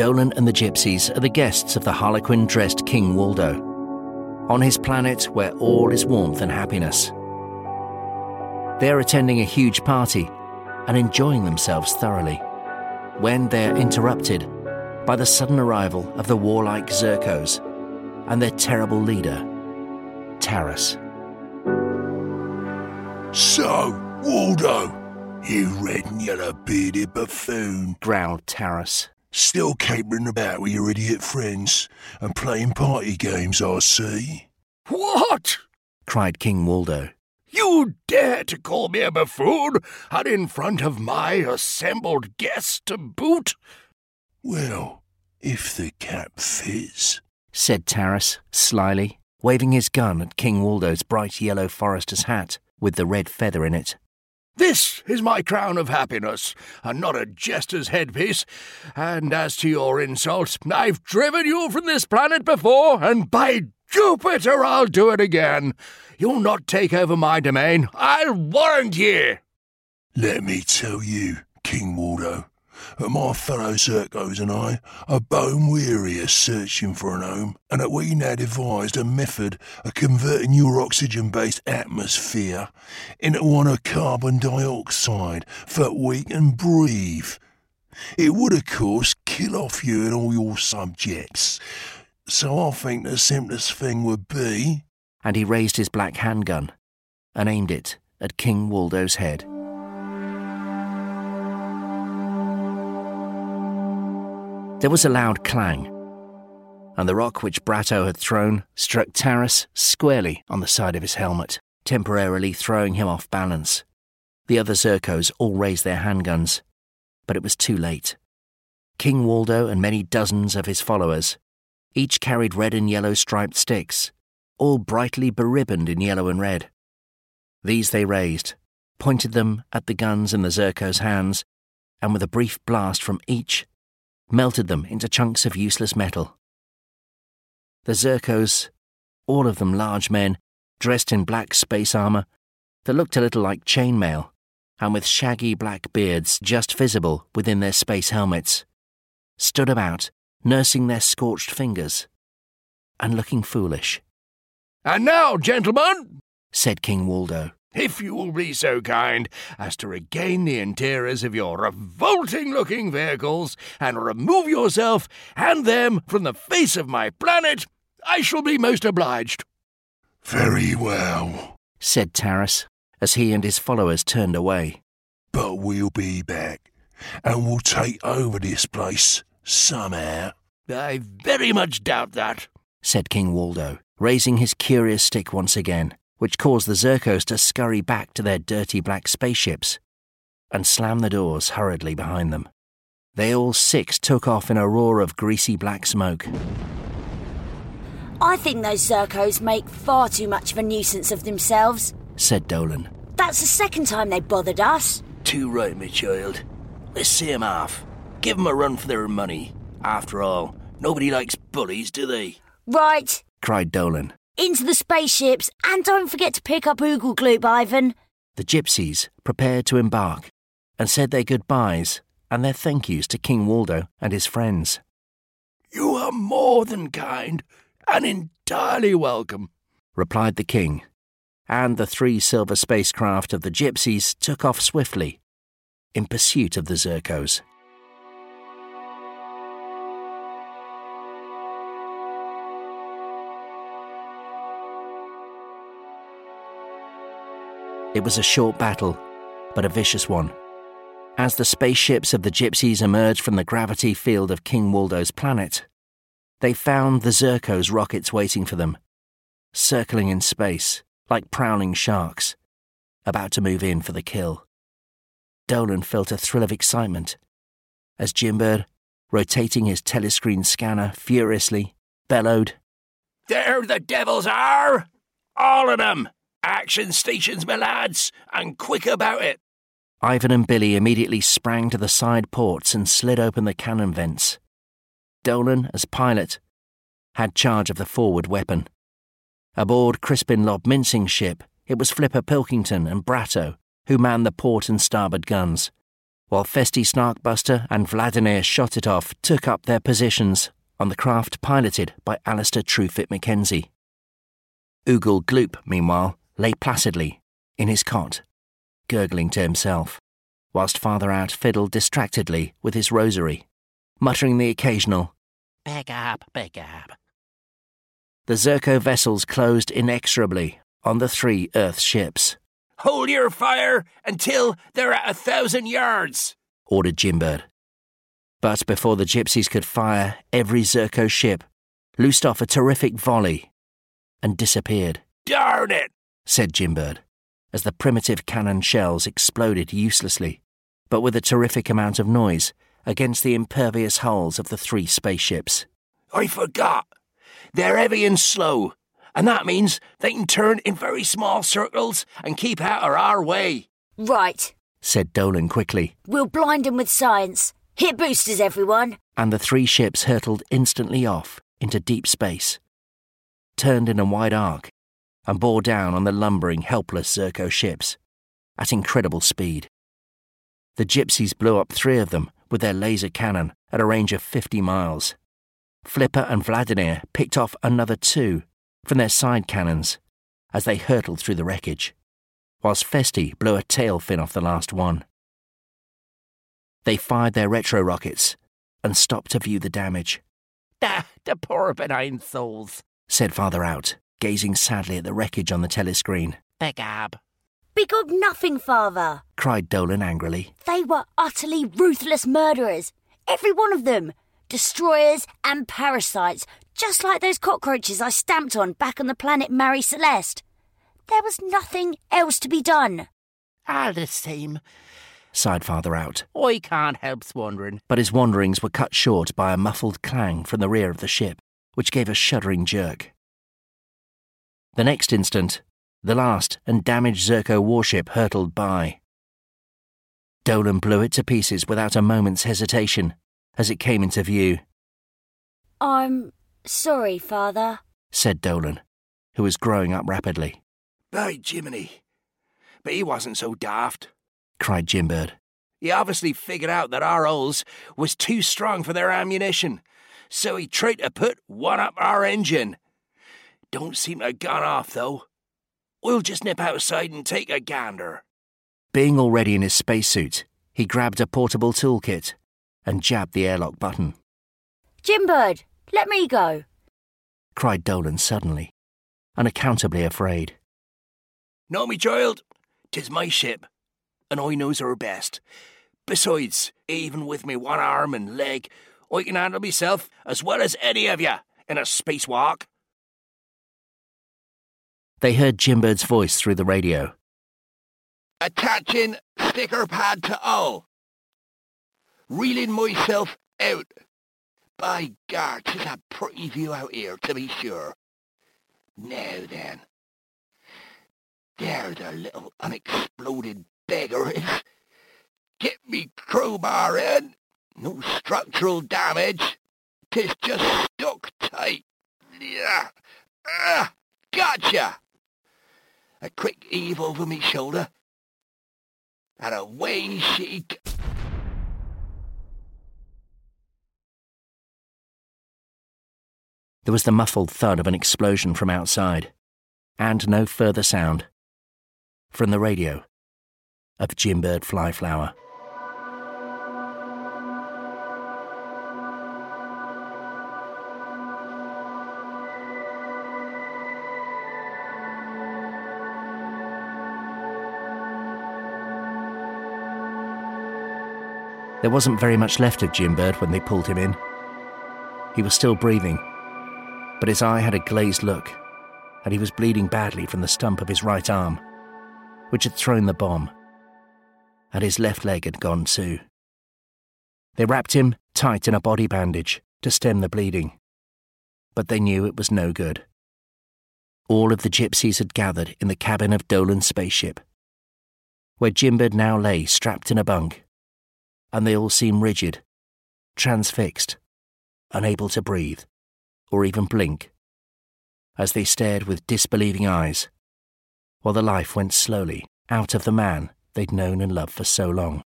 Dolen and the gypsies are the guests of the harlequin dressed King Waldo, on his planet where all is warmth and happiness. They're attending a huge party and enjoying themselves thoroughly when they're interrupted by the sudden arrival of the warlike Zurkos and their terrible leader, Taras. So, Waldo, you red and yellow bearded buffoon, growled Taras. Still capering about with your idiot friends and playing party games, I see. What? cried King Waldo. You dare to call me a buffoon, and in front of my assembled guests to boot? Well, if the cap fits, said Taras slyly, waving his gun at King Waldo's bright yellow forester's hat with the red feather in it. This is my crown of happiness, and not a jester's headpiece. And as to your insults, I've driven you from this planet before, and by Jupiter, I'll do it again. You'll not take over my domain, I'll warrant ye. Let me tell you, King Waldo, that my fellow Zurkos and I are bone weary of searching for an home, and that we now devised a method of converting your oxygen based atmosphere into one of carbon dioxide that we can breathe. It would, of course, kill off you and all your subjects. So I think the simplest thing would be. And he raised his black handgun and aimed it at King Waldo's head. There was a loud clang, and the rock which Bratto had thrown struck Taras squarely on the side of his helmet, temporarily throwing him off balance. The other Zurkos all raised their handguns, but it was too late. King Waldo and many dozens of his followers each carried red and yellow striped sticks, all brightly beribboned in yellow and red. These they raised, pointed them at the guns in the Zurko's hands, and with a brief blast from each, melted them into chunks of useless metal. The Zurkos, all of them large men, dressed in black space armor that looked a little like chainmail, and with shaggy black beards just visible within their space helmets, stood about, nursing their scorched fingers and looking foolish. And now, gentlemen, said King Waldo, if you will be so kind as to regain the interiors of your revolting looking vehicles and remove yourself and them from the face of my planet, I shall be most obliged. Very well, said Taras as he and his followers turned away. But we'll be back, and we'll take over this place somehow. I very much doubt that, said King Waldo, raising his curious stick once again which caused the Zurkos to scurry back to their dirty black spaceships and slam the doors hurriedly behind them. They all six took off in a roar of greasy black smoke. I think those Zurkos make far too much of a nuisance of themselves, said Dolen. That's the second time they bothered us. Too right, my child. Let's see 'em off. Give 'em a run for their money. After all, nobody likes bullies, do they? Right, cried Dolen into the spaceships, and don't forget to pick up Oogle Gloop, Ivan. The gypsies prepared to embark and said their goodbyes and their thank yous to King Waldo and his friends. You are more than kind and entirely welcome, replied the king, and the three silver spacecraft of the gypsies took off swiftly in pursuit of the Zurkos. It was a short battle, but a vicious one. As the spaceships of the Gypsies emerged from the gravity field of King Waldo's planet, they found the Zurko's rockets waiting for them, circling in space like prowling sharks, about to move in for the kill. Dolen felt a thrill of excitement as Jimbird, rotating his telescreen scanner furiously, bellowed, There the devils are! All of them! Action stations, my lads, and quick about it. Ivan and Billy immediately sprang to the side ports and slid open the cannon vents. Dolen, as pilot, had charge of the forward weapon. Aboard Crispin Lob Mincing's ship, it was Flipper Pilkington and Bratto who manned the port and starboard guns, while Festy Snarkbuster and Vladimir Shotitov took up their positions on the craft piloted by Alistair Truefit Mackenzie. Ogle Gloop, meanwhile, lay placidly in his cot, gurgling to himself, whilst Father Out fiddled distractedly with his rosary, muttering the occasional, Back up, back up. The Zurko vessels closed inexorably on the three Earth ships, Hold your fire until they're at a thousand yards. ordered Jimbird. But before the gypsies could fire, every Zurko ship loosed off a terrific volley and disappeared, Darn it! Said Jimbird, as the primitive cannon shells exploded uselessly, but with a terrific amount of noise, against the impervious hulls of the three spaceships. I forgot. They're heavy and slow, and that means they can turn in very small circles and keep out of our way. Right. said Dolen quickly, We'll blind them with science. Hit boosters, everyone. and the three ships hurtled instantly off into deep space, turned in a wide arc, and bore down on the lumbering, helpless Zurko ships at incredible speed. The gypsies blew up three of them with their laser cannon at a range of 50 miles. Flipper and Vladimir picked off another two from their side cannons as they hurtled through the wreckage, whilst Festi blew a tail fin off the last one. They fired their retro rockets and stopped to view the damage, Ah, the poor benign souls. said Father Out, gazing sadly at the wreckage on the telescreen. Back up. Big of nothing, father. Cried Dolen angrily. They were utterly ruthless murderers. Every one of them. Destroyers and parasites, just like those cockroaches I stamped on back on the planet Marie Celeste. There was nothing else to be done. All the same, Sighed Father Out, I can't help wondering. but his wanderings were cut short by a muffled clang from the rear of the ship, which gave a shuddering jerk. The next instant, the last and damaged Zurko warship hurtled by. Dolen blew it to pieces without a moment's hesitation as it came into view, I'm sorry, father. said Dolen, who was growing up rapidly. By Jiminy. But he wasn't so daft. Cried Jimbird. He obviously figured out that our hulls was too strong for their ammunition, so he tried to put one up our engine. Don't seem to have gone off, though. We'll just nip outside and take a gander. Being already in his spacesuit, he grabbed a portable toolkit and jabbed the airlock button. Jimbird, let me go. Cried Dolen suddenly, unaccountably afraid. No, me child, tis my ship, and I knows her best. Besides, even with me one arm and leg, I can handle myself as well as any of you in a spacewalk. They heard Jimbird's voice through the radio. Attaching sticker pad to hull. Reeling myself out. By God, 'tis a pretty view out here, to be sure. Now then. There the little unexploded beggar is. Get me crowbar in. No structural damage. 'Tis just stuck tight. Yeah. Ah, gotcha! A quick heave over me shoulder. And away she... There was the muffled thud of an explosion from outside, and no further sound. From the radio, of Jimbird Flyflower. There wasn't very much left of Jimbird when they pulled him in. He was still breathing, but his eye had a glazed look, and he was bleeding badly from the stump of his right arm, which had thrown the bomb, and his left leg had gone too. They wrapped him tight in a body bandage to stem the bleeding, but they knew it was no good. All of the gypsies had gathered in the cabin of Dolen's spaceship, where Jimbird now lay strapped in a bunk, and they all seemed rigid, transfixed, unable to breathe or even blink, as they stared with disbelieving eyes, while the life went slowly out of the man they'd known and loved for so long.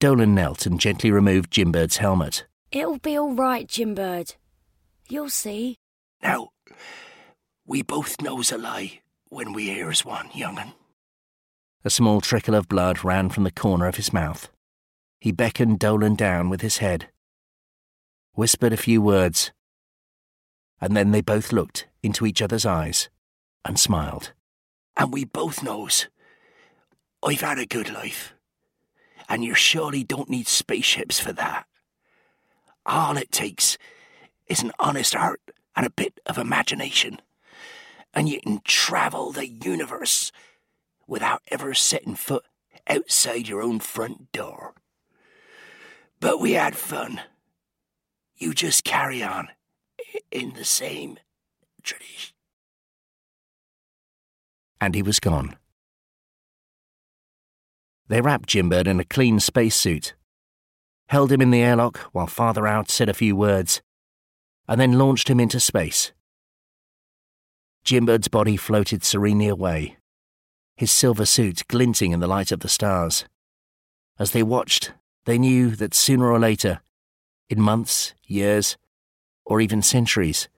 Dolen knelt and gently removed Jimbird's helmet. It'll be all right, Jimbird. You'll see. Now, we both knows a lie when we hears one, young'un. A small trickle of blood ran from the corner of his mouth. He beckoned Dolen down with his head, whispered a few words, and then they both looked into each other's eyes and smiled. And we both knows I've had a good life, and you surely don't need spaceships for that. All it takes is an honest heart and a bit of imagination, and you can travel the universe without ever setting foot outside your own front door. But we had fun. You just carry on in the same tradition. And he was gone. They wrapped Jimbird in a clean spacesuit, held him in the airlock while Father Out said a few words, and then launched him into space. Jimbird's body floated serenely away, his silver suit glinting in the light of the stars. As they watched, they knew that sooner or later, in months, years, or even centuries,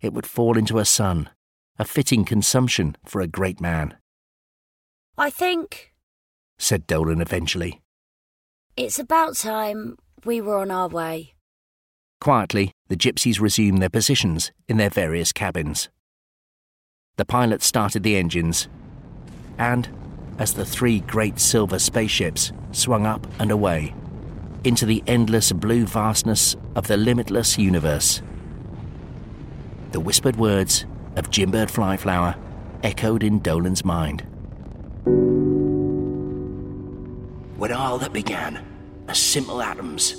it would fall into a sun, a fitting consumption for a great man, I think said Dolen eventually. it's about time we were on our way. Quietly, the gypsies resumed their positions in their various cabins. The pilot started the engines, and as the three great silver spaceships swung up and away into the endless blue vastness of the limitless universe, the whispered words of Jimbird Flyflower echoed in Dolen's mind. When all that began as simple atoms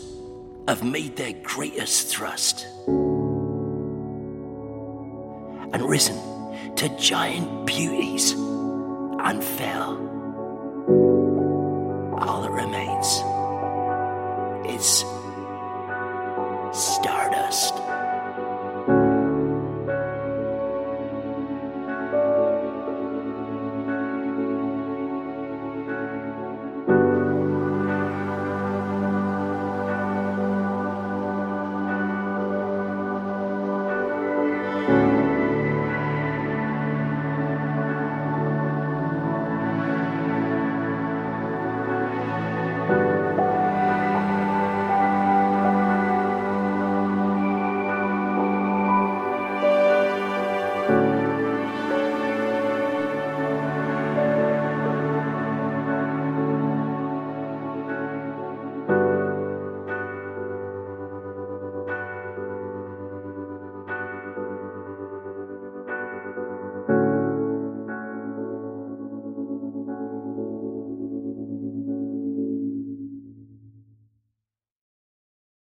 have made their greatest thrust and risen to giant beauties and. All that remains